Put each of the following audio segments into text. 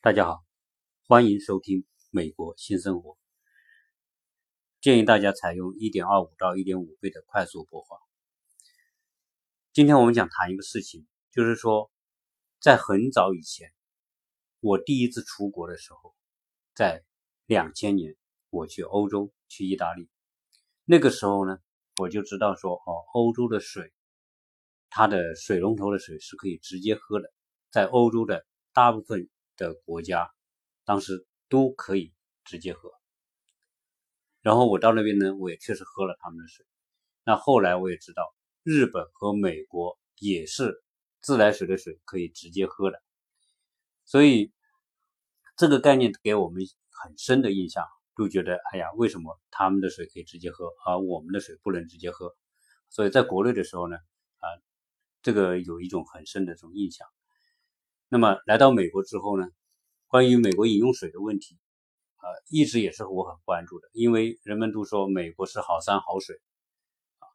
大家好，欢迎收听《美国新生活》。建议大家采用一点二五到一点五倍的快速播放。今天我们想谈一个事情，就是说，在很早以前，我第一次出国的时候，在两千年，我去欧洲，去意大利。那个时候呢，我就知道说，哦，欧洲的水，它的水龙头的水是可以直接喝的，在欧洲的大部分。的国家，当时都可以直接喝。然后我到那边呢，我也确实喝了他们的水。那后来我也知道，日本和美国也是自来水的水可以直接喝的。所以这个概念给我们很深的印象，就觉得哎呀，为什么他们的水可以直接喝，而我们的水不能直接喝？所以在国内的时候呢，啊，这个有一种很深的这种印象。那么来到美国之后呢，关于美国饮用水的问题，啊，一直也是我很关注的，因为人们都说美国是好山好水，啊，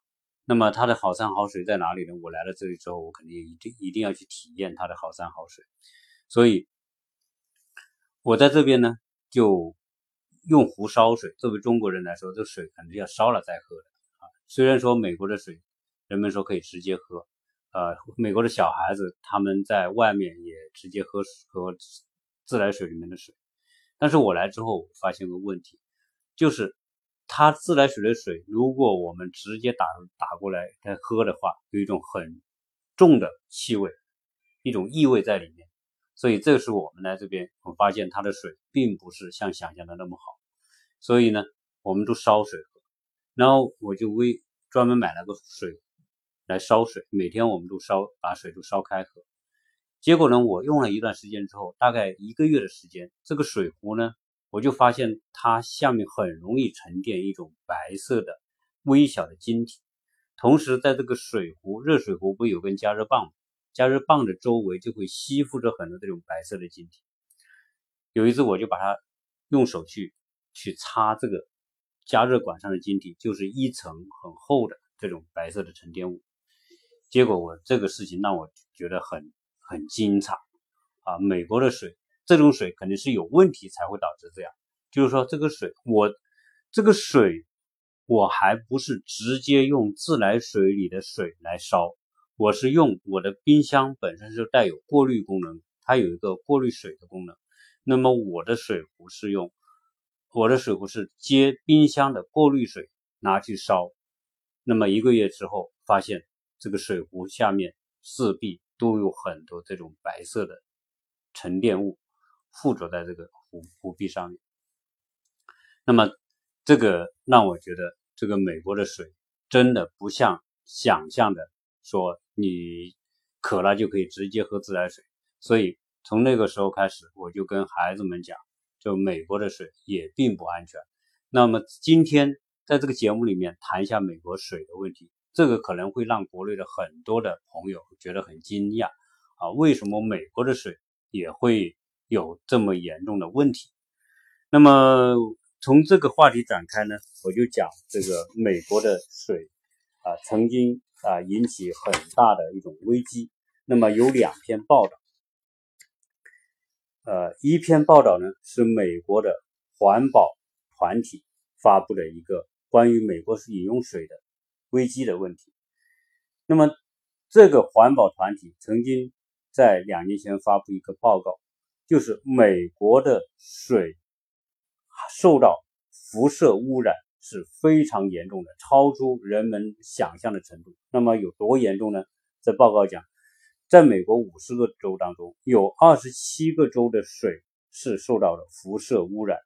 那么它的好山好水在哪里呢？我来了这里之后，我肯定一定一定要去体验它的好山好水，所以，我在这边呢就用壶烧水。作为中国人来说，这水肯定要烧了再喝的啊。虽然说美国的水，人们说可以直接喝。呃，美国的小孩子他们在外面也直接喝喝自来水里面的水，但是我来之后发现个问题，就是它自来水的水，如果我们直接打打过来再喝的话，有一种很重的气味，一种异味在里面，所以这是我们来这边，我发现它的水并不是像想象的那么好，所以呢，我们都烧水喝，然后我就为专门买了个水。来烧水，每天我们都烧，把水都烧开喝。结果呢，我用了一段时间之后，大概一个月的时间，这个水壶呢，我就发现它下面很容易沉淀一种白色的微小的晶体。同时，在这个水壶热水壶不有根加热棒吗？加热棒的周围就会吸附着很多这种白色的晶体。有一次，我就把它用手去去擦这个加热管上的晶体，就是一层很厚的这种白色的沉淀物。结果我这个事情让我觉得很很惊诧啊！美国的水，这种水肯定是有问题才会导致这样。就是说，这个水我这个水我还不是直接用自来水里的水来烧，我是用我的冰箱本身是带有过滤功能，它有一个过滤水的功能。那么我的水壶是用我的水壶是接冰箱的过滤水拿去烧。那么一个月之后发现。这个水壶下面四壁都有很多这种白色的沉淀物附着在这个壶壶壁上面。那么这个让我觉得，这个美国的水真的不像想象的说你渴了就可以直接喝自来水。所以从那个时候开始，我就跟孩子们讲，就美国的水也并不安全。那么今天在这个节目里面谈一下美国水的问题。这个可能会让国内的很多的朋友觉得很惊讶啊，为什么美国的水也会有这么严重的问题？那么从这个话题展开呢，我就讲这个美国的水啊，曾经啊引起很大的一种危机。那么有两篇报道，呃，一篇报道呢是美国的环保团体发布的一个关于美国是饮用水的。危机的问题。那么，这个环保团体曾经在两年前发布一个报告，就是美国的水受到辐射污染是非常严重的，超出人们想象的程度。那么有多严重呢？这报告讲，在美国五十个州当中，有二十七个州的水是受到了辐射污染。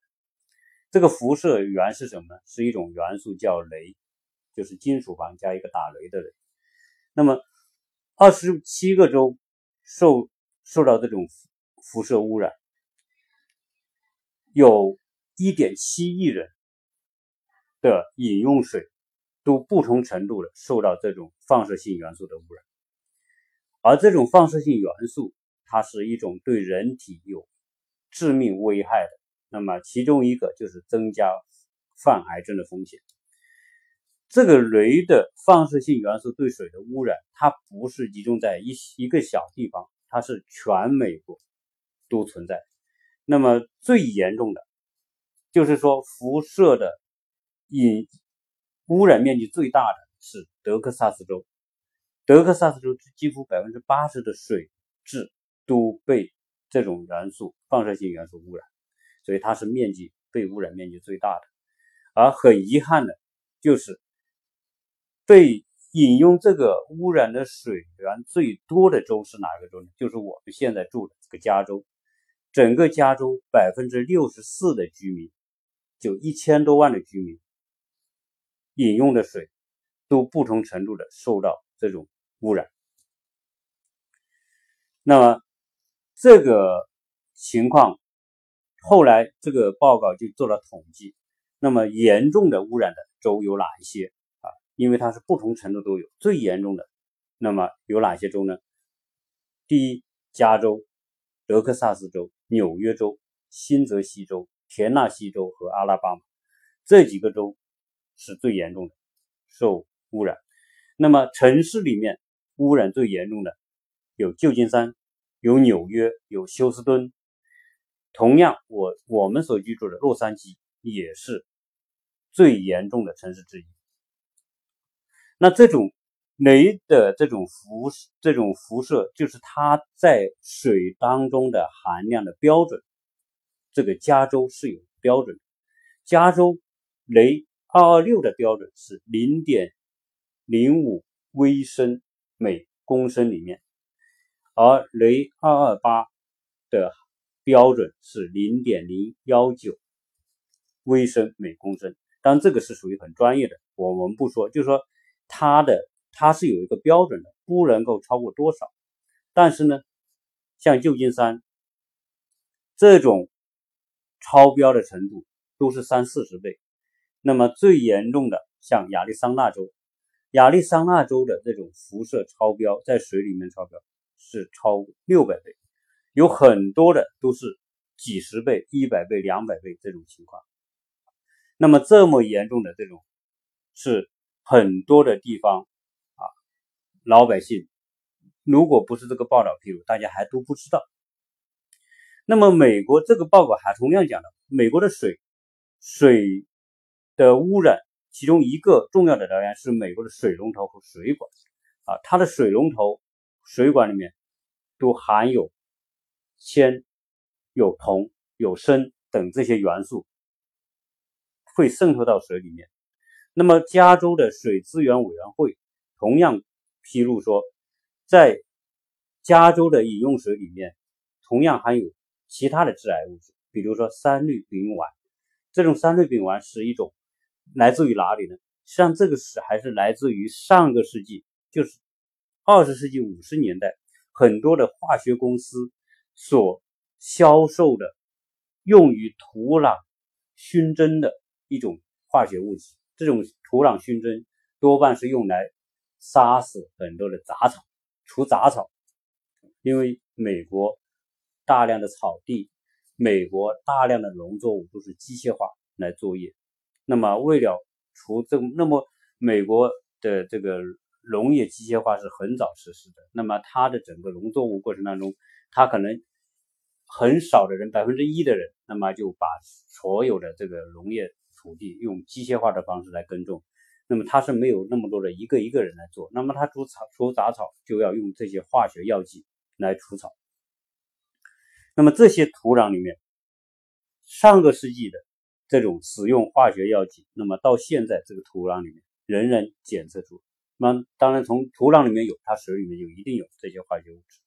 这个辐射源是什么呢？是一种元素叫镭。就是金属旁加一个打雷的雷。那么，二十七个州受受到这种辐射污染，有一点七亿人的饮用水都不同程度的受到这种放射性元素的污染。而这种放射性元素，它是一种对人体有致命危害的。那么，其中一个就是增加患癌症的风险。这个镭的放射性元素对水的污染，它不是集中在一一个小地方，它是全美国都存在。那么最严重的，就是说辐射的引污染面积最大的是德克萨斯州。德克萨斯州几乎百分之八十的水质都被这种元素放射性元素污染，所以它是面积被污染面积最大的。而很遗憾的就是，被饮用这个污染的水源最多的州是哪个州呢？就是我们现在住的这个加州。整个加州百分之六十四的居民，就一千多万的居民，饮用的水都不同程度的受到这种。污染，那么这个情况后来这个报告就做了统计，那么严重的污染的州有哪一些？因为它是不同程度都有，最严重的，那么有哪些州呢？第一，加州、德克萨斯州、纽约州、新泽西州、田纳西州和阿拉巴马这几个州是最严重的受污染。那么城市里面。污染最严重的有旧金山、有纽约、有休斯敦。同样，我我们所居住的洛杉矶也是最严重的城市之一。那这种雷的这种辐这种辐射，就是它在水当中的含量的标准。这个加州是有标准，加州雷二二六的标准是零点零五微升。每公升里面，而雷二二八的标准是零点零幺九微升每公升。当然，这个是属于很专业的，我我们不说，就是说它的它是有一个标准的，不能够超过多少。但是呢，像旧金山这种超标的程度都是三四十倍。那么最严重的，像亚利桑那州。亚利桑那州的这种辐射超标，在水里面超标是超六百倍，有很多的都是几十倍、一百倍、两百倍这种情况。那么这么严重的这种，是很多的地方啊，老百姓如果不是这个报道披露，大家还都不知道。那么美国这个报告还同样讲了，美国的水水的污染。其中一个重要的来源是美国的水龙头和水管，啊，它的水龙头、水管里面都含有铅、有铜、有砷等这些元素，会渗透到水里面。那么，加州的水资源委员会同样披露说，在加州的饮用水里面同样含有其他的致癌物质，比如说三氯丙烷。这种三氯丙烷是一种。来自于哪里呢？实际上，这个是还是来自于上个世纪，就是二十世纪五十年代，很多的化学公司所销售的用于土壤熏蒸的一种化学物质。这种土壤熏蒸多半是用来杀死很多的杂草，除杂草。因为美国大量的草地，美国大量的农作物都是机械化来作业。那么，为了除这，那么美国的这个农业机械化是很早实施的。那么，它的整个农作物过程当中，它可能很少的人，百分之一的人，那么就把所有的这个农业土地用机械化的方式来耕种。那么，它是没有那么多的一个一个人来做。那么，它除草除杂草就要用这些化学药剂来除草。那么，这些土壤里面，上个世纪的。这种使用化学药剂，那么到现在这个土壤里面仍然检测出，那当然从土壤里面有，它水里面就一定有这些化学物质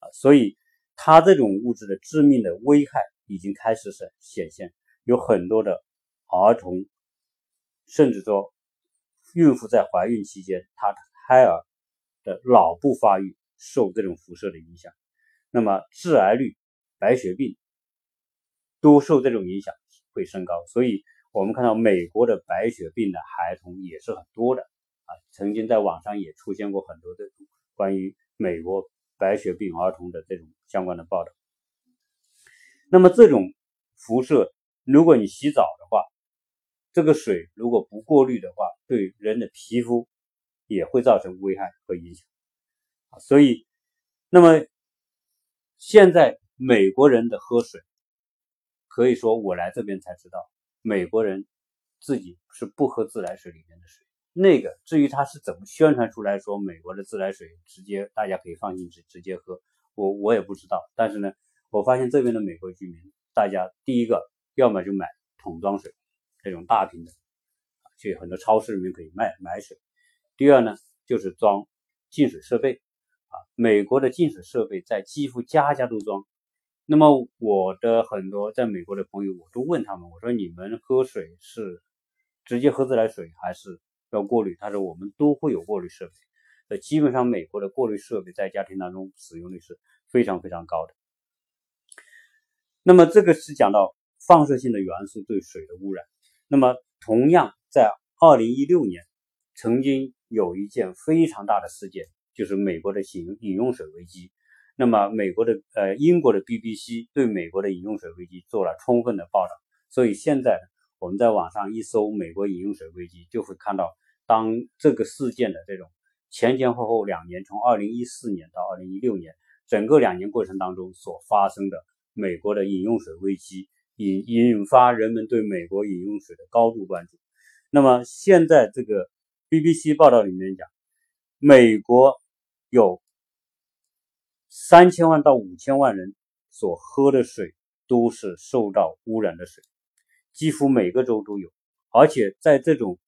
啊，所以它这种物质的致命的危害已经开始显显现，有很多的儿童，甚至说孕妇在怀孕期间，她的胎儿的脑部发育受这种辐射的影响，那么致癌率、白血病都受这种影响。会升高，所以我们看到美国的白血病的孩童也是很多的啊。曾经在网上也出现过很多的关于美国白血病儿童的这种相关的报道。那么这种辐射，如果你洗澡的话，这个水如果不过滤的话，对人的皮肤也会造成危害和影响。所以，那么现在美国人的喝水。可以说我来这边才知道，美国人自己是不喝自来水里面的水。那个至于他是怎么宣传出来说美国的自来水直接大家可以放心直直接喝，我我也不知道。但是呢，我发现这边的美国居民，大家第一个要么就买桶装水，这种大瓶的，去很多超市里面可以卖买水。第二呢，就是装净水设备啊，美国的净水设备在几乎家家都装。那么我的很多在美国的朋友，我都问他们，我说你们喝水是直接喝自来水还是要过滤？他说我们都会有过滤设备。呃，基本上美国的过滤设备在家庭当中使用率是非常非常高的。那么这个是讲到放射性的元素对水的污染。那么同样在二零一六年曾经。有一件非常大的事件，就是美国的饮饮用水危机。那么，美国的呃英国的 BBC 对美国的饮用水危机做了充分的报道。所以现在我们在网上一搜“美国饮用水危机”，就会看到当这个事件的这种前前后后两年，从二零一四年到二零一六年，整个两年过程当中所发生的美国的饮用水危机，引引发人们对美国饮用水的高度关注。那么现在这个。BBC 报道里面讲，美国有三千万到五千万人所喝的水都是受到污染的水，几乎每个州都有。而且在这种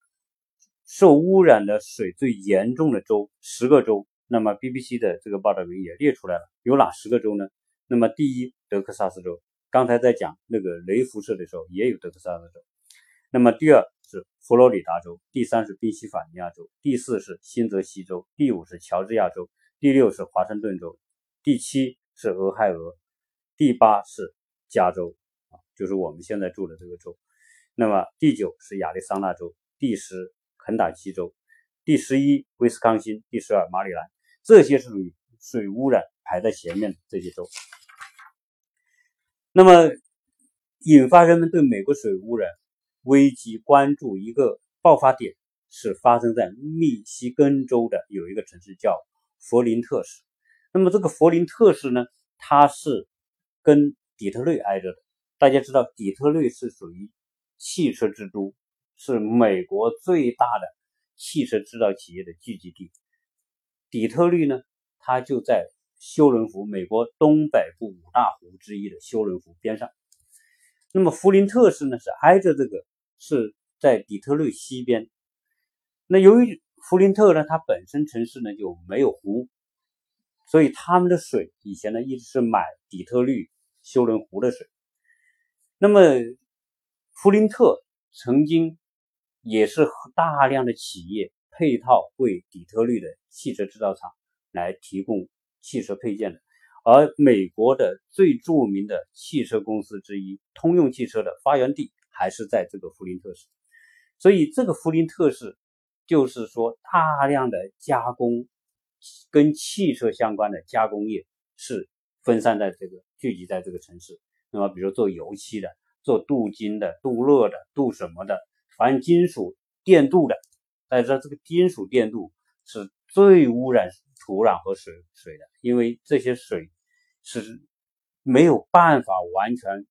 受污染的水最严重的州，十个州，那么 BBC 的这个报道里也列出来了，有哪十个州呢？那么第一，德克萨斯州，刚才在讲那个雷辐射的时候，也有德克萨斯州。那么第二。是佛罗里达州，第三是宾夕法尼亚州，第四是新泽西州，第五是乔治亚州，第六是华盛顿州，第七是俄亥俄，第八是加州啊，就是我们现在住的这个州。那么第九是亚利桑那州，第十肯塔基州，第十一威斯康星，第十二马里兰，这些是属于水污染排在前面的这些州。那么引发人们对美国水污染。危机关注一个爆发点是发生在密西根州的有一个城市叫佛林特市。那么这个佛林特市呢，它是跟底特律挨着的。大家知道底特律是属于汽车之都，是美国最大的汽车制造企业的聚集地。底特律呢，它就在休伦湖，美国东北部五大湖之一的休伦湖边上。那么弗林特市呢，是挨着这个。是在底特律西边。那由于弗林特呢，它本身城市呢就没有湖，所以他们的水以前呢一直是买底特律休伦湖的水。那么弗林特曾经也是大量的企业配套为底特律的汽车制造厂来提供汽车配件的，而美国的最著名的汽车公司之一通用汽车的发源地。还是在这个弗林特市，所以这个弗林特市就是说大量的加工跟汽车相关的加工业是分散在这个聚集在这个城市。那么，比如做油漆的、做镀金的、镀铬的、镀什么的，反正金属电镀的，大家知道这个金属电镀是最污染土壤和水水的，因为这些水是没有办法完全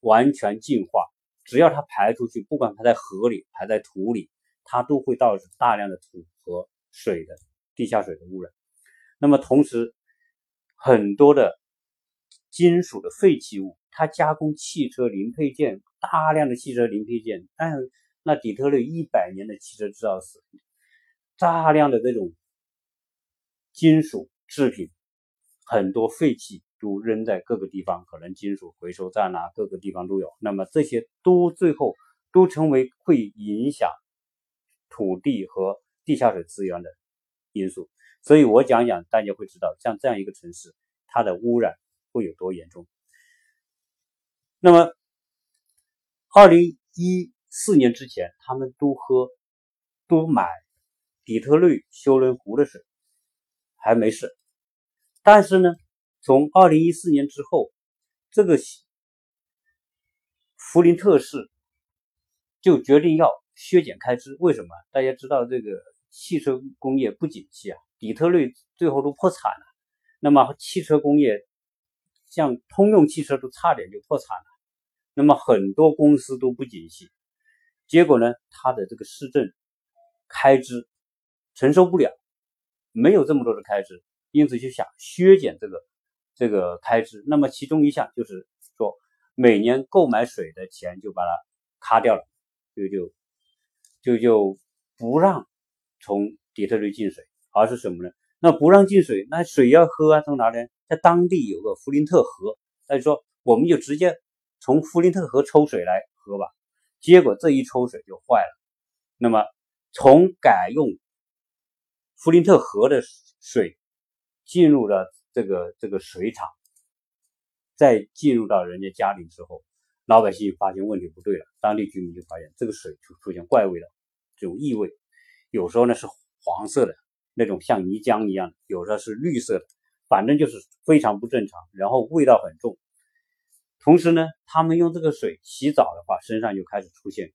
完全净化。只要它排出去，不管排在河里、排在土里，它都会导致大量的土和水的地下水的污染。那么同时，很多的金属的废弃物，它加工汽车零配件，大量的汽车零配件。但那底特律一百年的汽车制造史，大量的这种金属制品，很多废弃。都扔在各个地方，可能金属回收站啊，各个地方都有。那么这些都最后都成为会影响土地和地下水资源的因素。所以我讲讲，大家会知道，像这样一个城市，它的污染会有多严重。那么，二零一四年之前，他们都喝都买底特律休伦湖的水，还没事。但是呢？从二零一四年之后，这个弗林特市就决定要削减开支。为什么？大家知道这个汽车工业不景气啊，底特律最后都破产了。那么汽车工业像通用汽车都差点就破产了。那么很多公司都不景气，结果呢，他的这个市政开支承受不了，没有这么多的开支，因此就想削减这个这个开支。那么其中一项就是说，每年购买水的钱就把它卡掉了，就就就就不让从底特律进水，而是什么呢？那不让进水，那水要喝啊，从哪里？在当地有个弗林特河，那就说我们就直接从弗林特河抽水来喝吧。结果这一抽水就坏了。那么从改用弗林特河的水进入了这个这个水厂，再进入到人家家里之后，老百姓发现问题不对了，当地居民就发现这个水就出现怪味了，这种异味，有时候呢是黄色的那种像泥浆一样的，有时候是绿色的。反正就是非常不正常，然后味道很重。同时呢，他们用这个水洗澡的话，身上就开始出现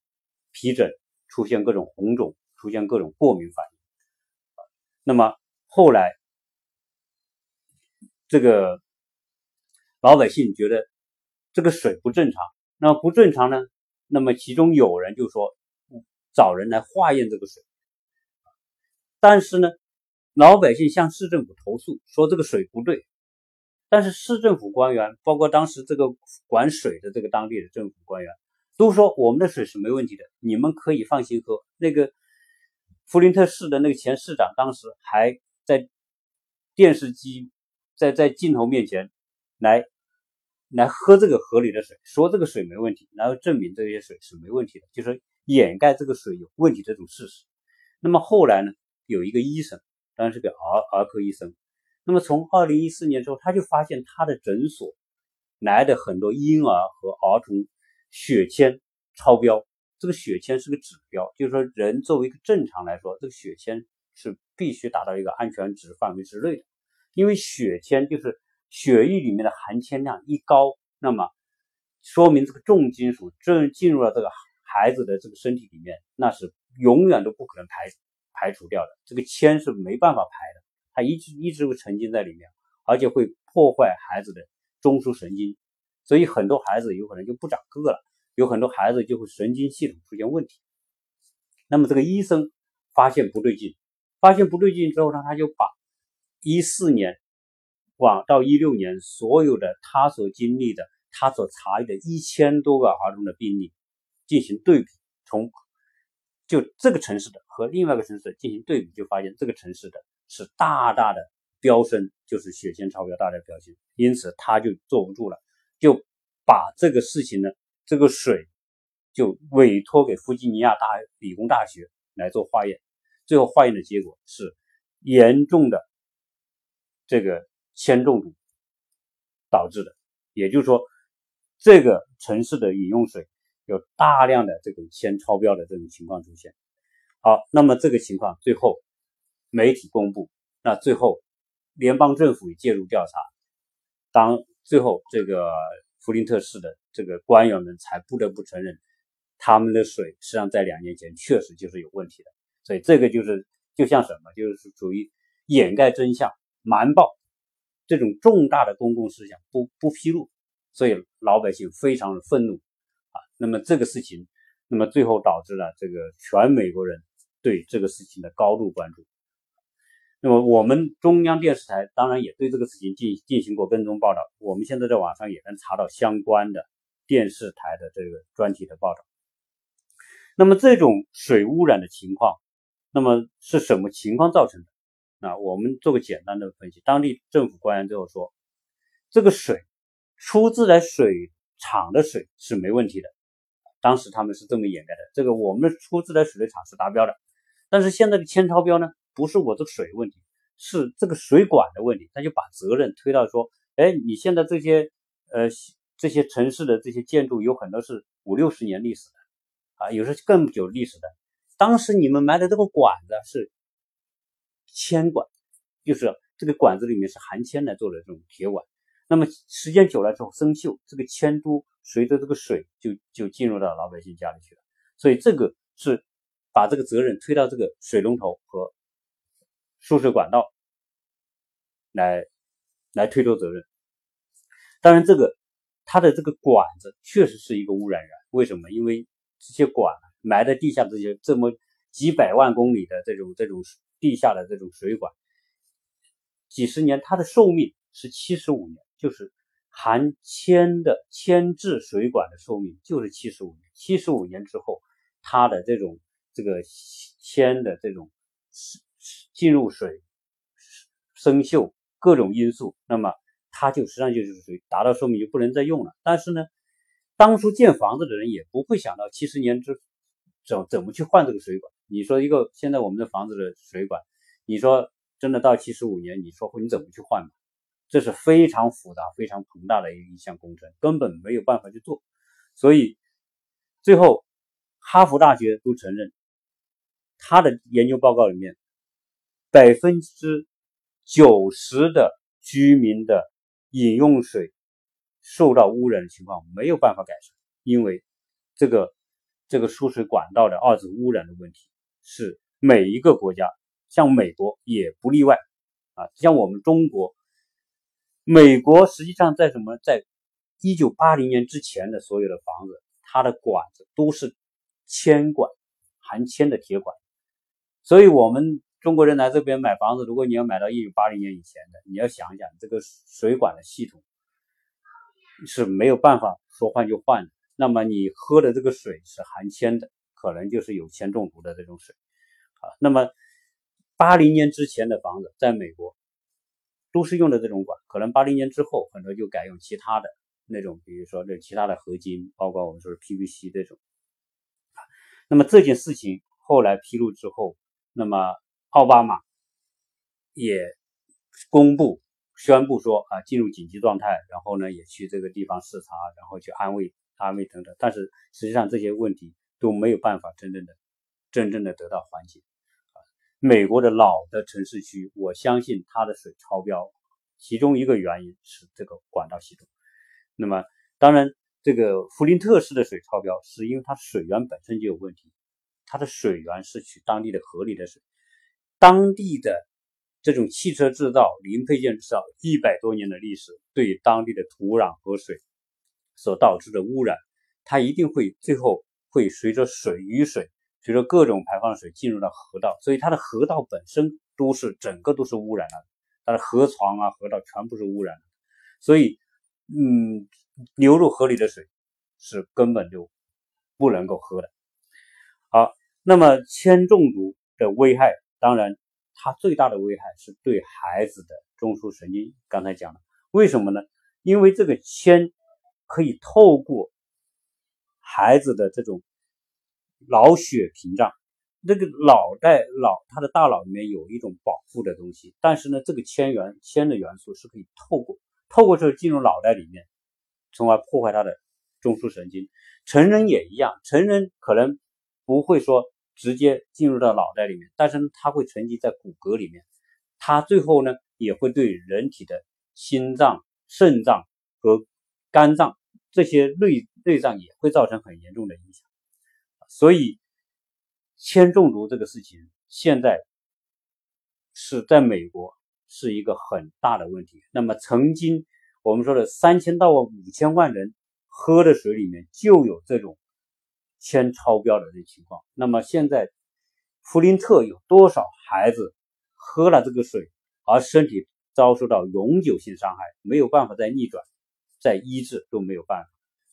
皮疹，出现各种红肿，出现各种过敏反应。那么后来，这个老百姓觉得这个水不正常，那不正常呢？那么其中有人就说找人来化验这个水，但是呢？老百姓向市政府投诉说这个水不对，但是市政府官员，包括当时这个管水的这个当地的政府官员，都说我们的水是没问题的，你们可以放心喝。那个弗林特市的那个前市长当时还在电视机在在镜头面前来来喝这个河里的水，说这个水没问题，然后证明这些水是没问题的，就是掩盖这个水有问题这种事实。那么后来呢，有一个医生。当然是个儿儿科医生。那么从二零一四年之后，他就发现他的诊所来的很多婴儿和儿童血铅超标。这个血铅是个指标，就是说人作为一个正常来说，这个血铅是必须达到一个安全值范围之内的。因为血铅就是血液里面的含铅量一高，那么说明这个重金属正进入了这个孩子的这个身体里面，那是永远都不可能排。排除掉的这个铅是没办法排的，它一直一直会沉浸在里面，而且会破坏孩子的中枢神经，所以很多孩子有可能就不长个了，有很多孩子就会神经系统出现问题。那么这个医生发现不对劲，发现不对劲之后呢，他就把一四年往到一六年所有的他所经历的、他所查的一千多个儿童的病例进行对比，从。就这个城市的和另外一个城市的进行对比，就发现这个城市的是大大的飙升，就是血铅超标，大大飙升。因此他就坐不住了，就把这个事情呢，这个水就委托给弗吉尼亚大理工大学来做化验。最后化验的结果是严重的这个铅中毒导致的，也就是说，这个城市的饮用水。有大量的这种铅超标的这种情况出现，好，那么这个情况最后媒体公布，那最后联邦政府也介入调查，当最后这个弗林特市的这个官员们才不得不承认，他们的水实际上在两年前确实就是有问题的，所以这个就是就像什么，就是属于掩盖真相、瞒报这种重大的公共事项不不披露，所以老百姓非常的愤怒啊。那么这个事情，那么最后导致了这个全美国人对这个事情的高度关注。那么我们中央电视台当然也对这个事情进进行过跟踪报道。我们现在在网上也能查到相关的电视台的这个专题的报道。那么这种水污染的情况，那么是什么情况造成的？那我们做个简单的分析。当地政府官员最后说，这个水出自来水厂的水是没问题的。当时他们是这么掩盖的，这个我们出自来水的厂是达标的，但是现在的铅超标呢，不是我这水问题，是这个水管的问题，他就把责任推到说，哎，你现在这些呃这些城市的这些建筑有很多是五六十年历史的，啊，有时更久历史的，当时你们埋的这个管子是铅管，就是这个管子里面是含铅来做的这种铁管，那么时间久了之后生锈，这个铅珠。随着这个水就就进入到老百姓家里去了，所以这个是把这个责任推到这个水龙头和输水管道来来推脱责任。当然，这个它的这个管子确实是一个污染源。为什么？因为这些管埋在地下，这些这么几百万公里的这种这种地下的这种水管，几十年，它的寿命是七十五年，就是含铅的铅制水管的寿命就是七十五年。七十五年之后，它的这种这个铅的这种进入水生锈各种因素，那么它就实际上就是属于达到寿命就不能再用了。但是呢，当初建房子的人也不会想到七十年之怎怎么去换这个水管。你说一个现在我们的房子的水管，你说真的到七十五年，你说会你怎么去换？这是非常复杂、非常庞大的一一项工程，根本没有办法去做。所以最后。哈佛大学都承认，他的研究报告里面，百分之九十的居民的饮用水受到污染的情况没有办法改善，因为这个这个输水管道的二次污染的问题是每一个国家，像美国也不例外啊。像我们中国，美国实际上在什么，在一九八零年之前的所有的房子，它的管子都是。铅管，含铅的铁管，所以我们中国人来这边买房子，如果你要买到一九八零年以前的，你要想想这个水管的系统是没有办法说换就换的。那么你喝的这个水是含铅的，可能就是有铅中毒的这种水啊。那么八零年之前的房子，在美国都是用的这种管，可能八零年之后很多就改用其他的那种，比如说这其他的合金，包括我们说的 PVC 这种。那么这件事情后来披露之后，那么奥巴马也公布宣布说啊进入紧急状态，然后呢也去这个地方视察，然后去安慰安慰等等。但是实际上这些问题都没有办法真正的真正的得到缓解。啊，美国的老的城市区，我相信它的水超标，其中一个原因是这个管道系统。那么当然。这个弗林特市的水超标，是因为它水源本身就有问题。它的水源是取当地的河里的水，当地的这种汽车制造、零配件制造一百多年的历史，对当地的土壤和水所导致的污染，它一定会最后会随着水与水，随着各种排放水进入到河道，所以它的河道本身都是整个都是污染了，它的河床啊、河道全部是污染的，所以，嗯。流入河里的水是根本就不能够喝的。好，那么铅中毒的危害，当然它最大的危害是对孩子的中枢神经。刚才讲了，为什么呢？因为这个铅可以透过孩子的这种脑血屏障，那个脑袋脑他的大脑里面有一种保护的东西，但是呢，这个铅元铅的元素是可以透过透过这进入脑袋里面。从而破坏他的中枢神经。成人也一样，成人可能不会说直接进入到脑袋里面，但是它会沉积在骨骼里面。它最后呢，也会对人体的心脏、肾脏和肝脏这些内内脏也会造成很严重的影响。所以，铅中毒这个事情现在是在美国是一个很大的问题。那么曾经。我们说的三千到五千万人喝的水里面就有这种铅超标的这情况。那么现在弗林特有多少孩子喝了这个水而身体遭受到永久性伤害，没有办法再逆转、再医治都没有办法。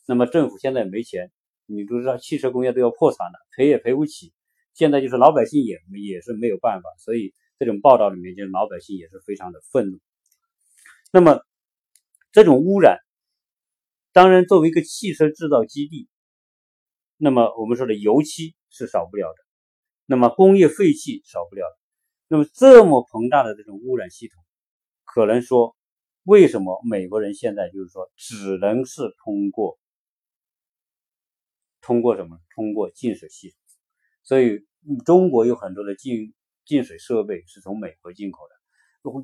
那么政府现在没钱，你都知道汽车工业都要破产了，赔也赔不起。现在就是老百姓也也是没有办法，所以这种报道里面，就是老百姓也是非常的愤怒。那么。这种污染，当然作为一个汽车制造基地，那么我们说的油漆是少不了的，那么工业废气少不了的，那么这么庞大的这种污染系统，可能说为什么美国人现在就是说只能是通过通过什么？通过净水系统，所以中国有很多的净净水设备是从美国进口的。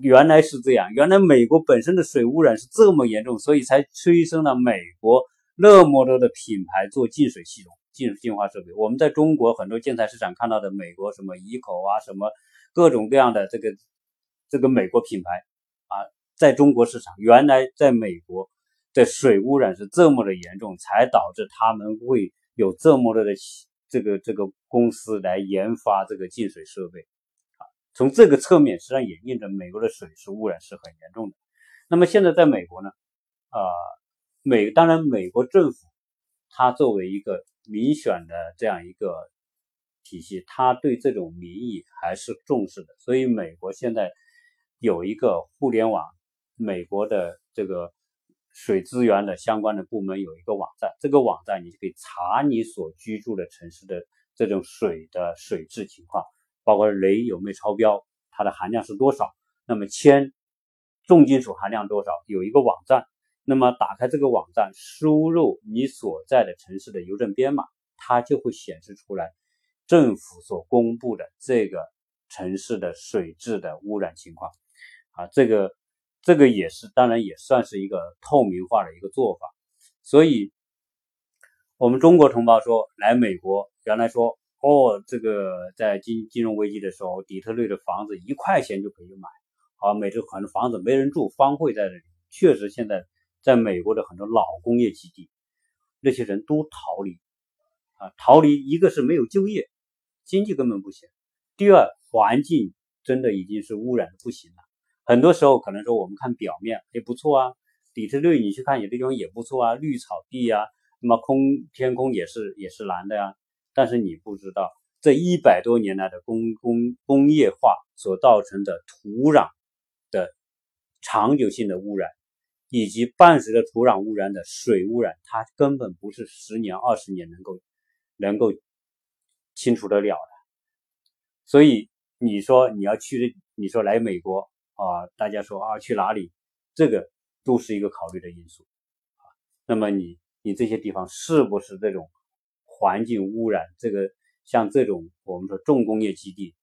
原来是这样，原来美国本身的水污染是这么严重，所以才催生了美国那么多的品牌做净水系统、净净化设备。我们在中国很多建材市场看到的美国什么怡口啊，什么各种各样的这个这个美国品牌啊，在中国市场原来在美国的水污染是这么的严重，才导致他们会有这么多的这个这个公司来研发这个净水设备啊。从这个侧面，实际上也印证美国的水是污染是很严重的。那么现在在美国呢，啊，美当然美国政府它作为一个民选的这样一个体系，它对这种民意还是重视的。所以美国现在有一个互联网，美国的这个。水资源的相关的部门有一个网站，这个网站你就可以查你所居住的城市的这种水的水质情况，包括镭有没有超标，它的含量是多少，那么铅、重金属含量多少，有一个网站。那么打开这个网站，输入你所在的城市的邮政编码，它就会显示出来政府所公布的这个城市的水质的污染情况。啊，这个。这个也是，当然也算是一个透明化的一个做法。所以，我们中国同胞说来美国，原来说哦，这个在金金融危机的时候，底特律的房子一块钱就可以买，啊，美这很多房子没人住，荒废在那里。确实，现在在美国的很多老工业基地，那些人都逃离，啊，逃离一个是没有就业，经济根本不行；第二，环境真的已经是污染的不行了。很多时候可能说我们看表面也不错啊，底特律你去看有的地方也不错啊，绿草地呀，那么空天空也是也是蓝的呀。但是你不知道这一百多年来的工工工业化所造成的土壤的长久性的污染，以及伴随着土壤污染的水污染，它根本不是十年二十年能够能够清除得了的。所以你说你要去，你说来美国。啊，大家说啊，去哪里？这个都是一个考虑的因素啊。那么你你这些地方是不是这种环境污染？这个像这种我们说重工业基地，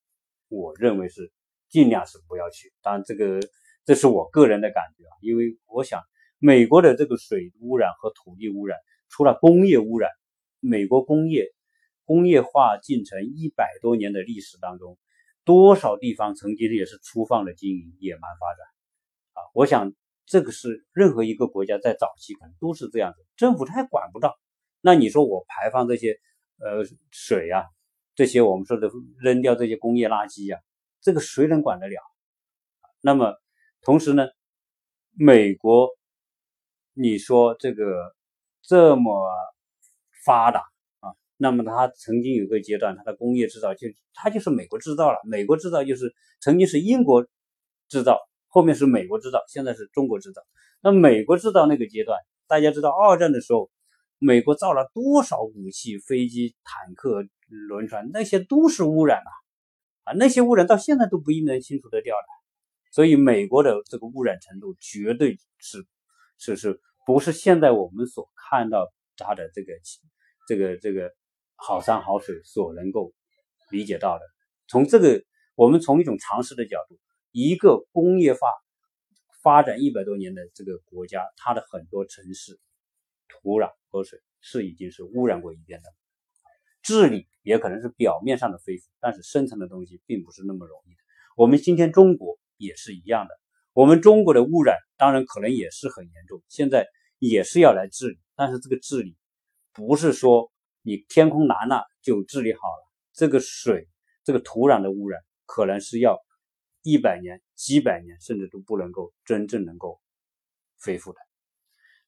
我认为是尽量是不要去。当然，这个这是我个人的感觉啊，因为我想美国的这个水污染和土地污染，除了工业污染，美国工业工业化进程一百多年的历史当中。多少地方曾经也是粗放的经营、野蛮发展啊！我想这个是任何一个国家在早期可能都是这样子，政府他也管不到。那你说我排放这些呃水呀，这些我们说的扔掉这些工业垃圾呀，这个谁能管得了？那么同时呢，美国你说这个这么发达啊。那么它曾经有个阶段，它的工业制造就它就是美国制造了，美国制造就是曾经是英国制造，后面是美国制造，现在是中国制造。那美国制造那个阶段，大家知道二战的时候，美国造了多少武器、飞机、坦克、轮船，那些都是污染啊，啊，那些污染到现在都不一定能清除得掉的。所以美国的这个污染程度绝对是是是不是现在我们所看到它的这个这个这个。好山好水所能够理解到的，从这个我们从一种常识的角度，一个工业化发展一百多年的这个国家，它的很多城市土壤和水是已经是污染过一遍的，治理也可能是表面上的恢复，但是深层的东西并不是那么容易的。我们今天中国也是一样的，我们中国的污染当然可能也是很严重，现在也是要来治理，但是这个治理不是说。你天空蓝了就治理好了，这个水、这个土壤的污染可能是要一百年、几百年，甚至都不能够真正能够恢复的。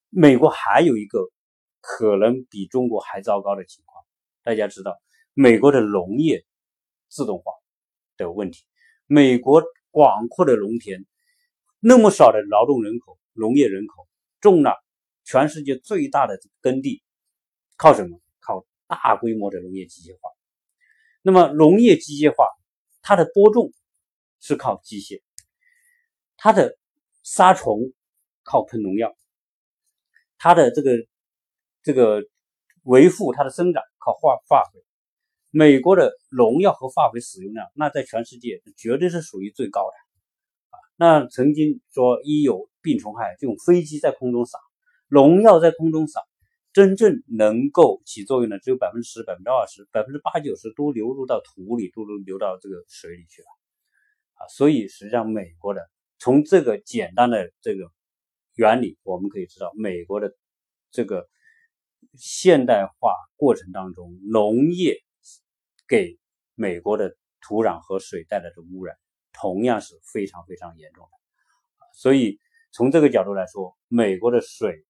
美国还有一个可能比中国还糟糕的情况，大家知道，美国的农业自动化的问题，美国广阔的农田，那么少的劳动人口、农业人口，种了全世界最大的耕地，靠什么？靠大规模的农业机械化，那么农业机械化，它的播种是靠机械，它的杀虫靠喷农药，它的这个这个维护它的生长靠化化肥。美国的农药和化肥使用量，那在全世界绝对是属于最高的啊。那曾经说一有病虫害就用飞机在空中撒，农药在空中撒。真正能够起作用的只有百分之十、百分之二十、百分之八九十都流入到土里，都流到这个水里去了啊！所以实际上，美国的从这个简单的这个原理，我们可以知道，美国的这个现代化过程当中，农业给美国的土壤和水带来的污染，同样是非常非常严重的。所以从这个角度来说，美国的水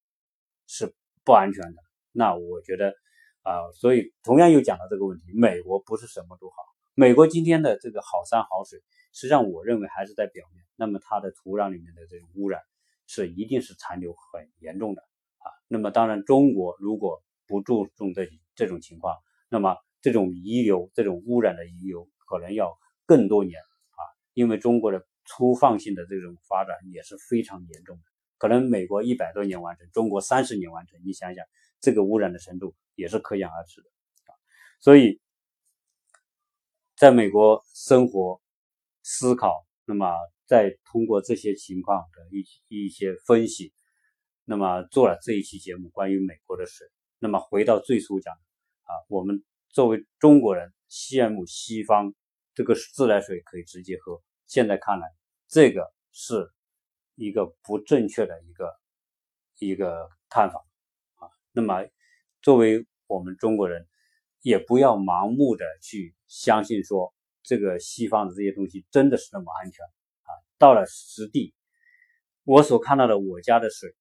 是不安全的。那我觉得啊，所以同样又讲到这个问题，美国不是什么都好。美国今天的这个好山好水，实际上我认为还是在表面。那么它的土壤里面的这种污染是一定是残留很严重的啊。那么当然，中国如果不注重这这种情况，那么这种遗留、这种污染的遗留可能要更多年啊，因为中国的。粗放性的这种发展也是非常严重的，可能美国一百多年完成，中国三十年完成，你想想这个污染的程度也是可想而知的啊。所以，在美国生活、思考，那么再通过这些情况的一一些分析，那么做了这一期节目关于美国的水。那么回到最初讲啊，我们作为中国人羡慕西方这个自来水可以直接喝。现在看来，这个是一个不正确的一个一个看法啊。那么，作为我们中国人，也不要盲目的去相信说这个西方的这些东西真的是那么安全啊。到了实地，我所看到的我家的水，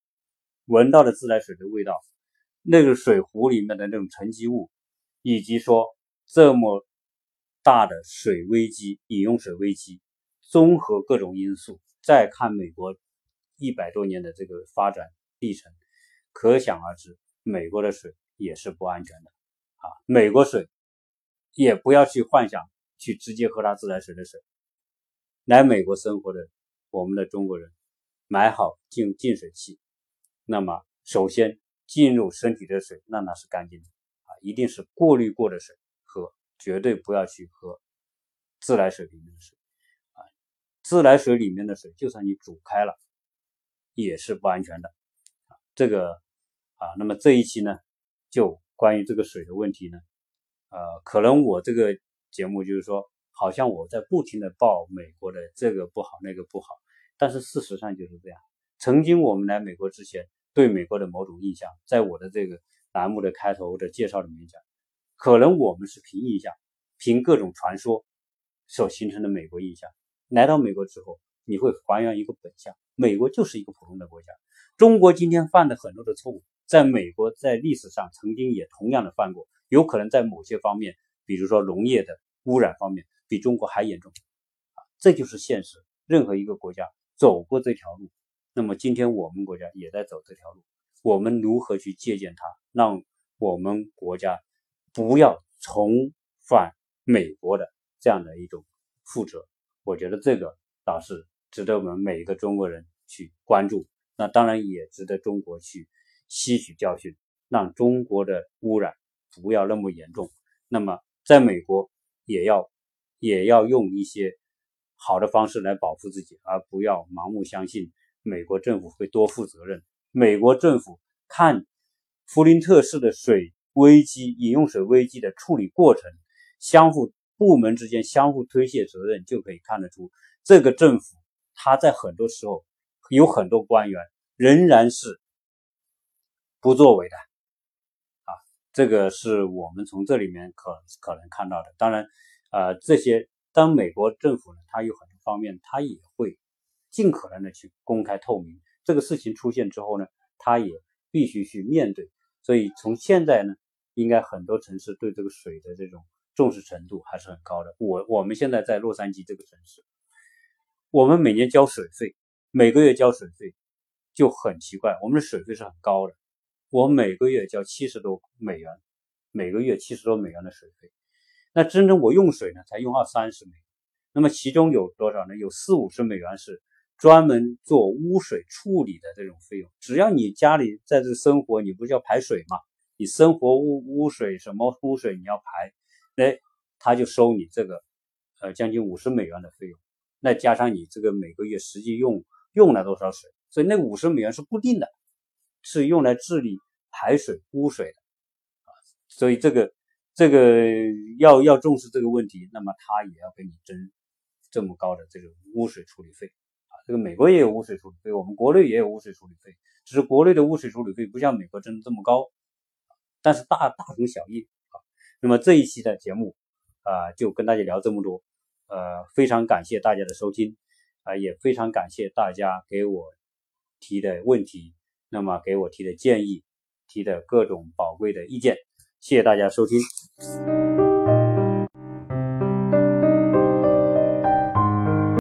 闻到的自来水的味道，那个水壶里面的那种沉积物，以及说这么大的水危机、饮用水危机。综合各种因素，再看美国一百多年的这个发展历程，可想而知，美国的水也是不安全的啊！美国水也不要去幻想去直接喝它自来水的水。来美国生活的我们的中国人，买好净净水器，那么首先进入身体的水，那那是干净的，一定是过滤过的水喝，绝对不要去喝自来水里面的水啊。自来水里面的水，就算你煮开了，也是不安全的啊。这个啊，那么这一期呢，就关于这个水的问题呢，呃，可能我这个节目就是说，好像我在不停的报美国的这个不好那个不好，但是事实上就是这样。曾经我们来美国之前，对美国的某种印象，在我的这个栏目的开头的介绍里面讲，可能我们是凭印象，凭各种传说所形成的美国印象。来到美国之后，你会还原一个本相，美国就是一个普通的国家。中国今天犯的很多的错误，在美国在历史上曾经也同样的犯过，有可能在某些方面，比如说农业的污染方面，比中国还严重。啊，这就是现实。任何一个国家走过这条路，那么今天我们国家也在走这条路。我们如何去借鉴它，让我们国家不要重返美国的这样的一种覆辙？我觉得这个倒是值得我们每一个中国人去关注，那当然也值得中国去吸取教训，让中国的污染不要那么严重。那么在美国也要也要用一些好的方式来保护自己，而不要盲目相信美国政府会多负责任。美国政府看弗林特市的水危机、饮用水危机的处理过程，相互。部门之间相互推卸责任，就可以看得出，这个政府他在很多时候有很多官员仍然是不作为的啊，这个是我们从这里面可可能看到的。当然，呃，这些当美国政府呢，它有很多方面，它也会尽可能的去公开透明。这个事情出现之后呢，他也必须去面对。所以从现在呢，应该很多城市对这个水的这种。重视程度还是很高的。我我们现在在洛杉矶这个城市，我们每年交水费，每个月交水费就很奇怪。我们的水费是很高的，我每个月交七十多美元，每个月七十多美元的水费。那真正我用水呢，才用二三十美元。那么其中有多少呢？有四五十美元是专门做污水处理的这种费用。只要你家里在这生活，你不是要排水吗？你生活污污水什么污水你要排。哎，他就收你这个，呃，将近五十美元的费用，那加上你这个每个月实际用用了多少水，所以那五十美元是固定的，是用来治理排水污水的啊。所以这个这个要要重视这个问题，那么他也要给你征这么高的这个污水处理费。这个美国也有污水处理费，我们国内也有污水处理费，只是国内的污水处理费不像美国征的这么高，但是大大同小异啊。那么这一期的节目啊，就跟大家聊这么多，呃，非常感谢大家的收听啊，也非常感谢大家给我提的问题，那么给我提的建议，提的各种宝贵的意见，谢谢大家收听。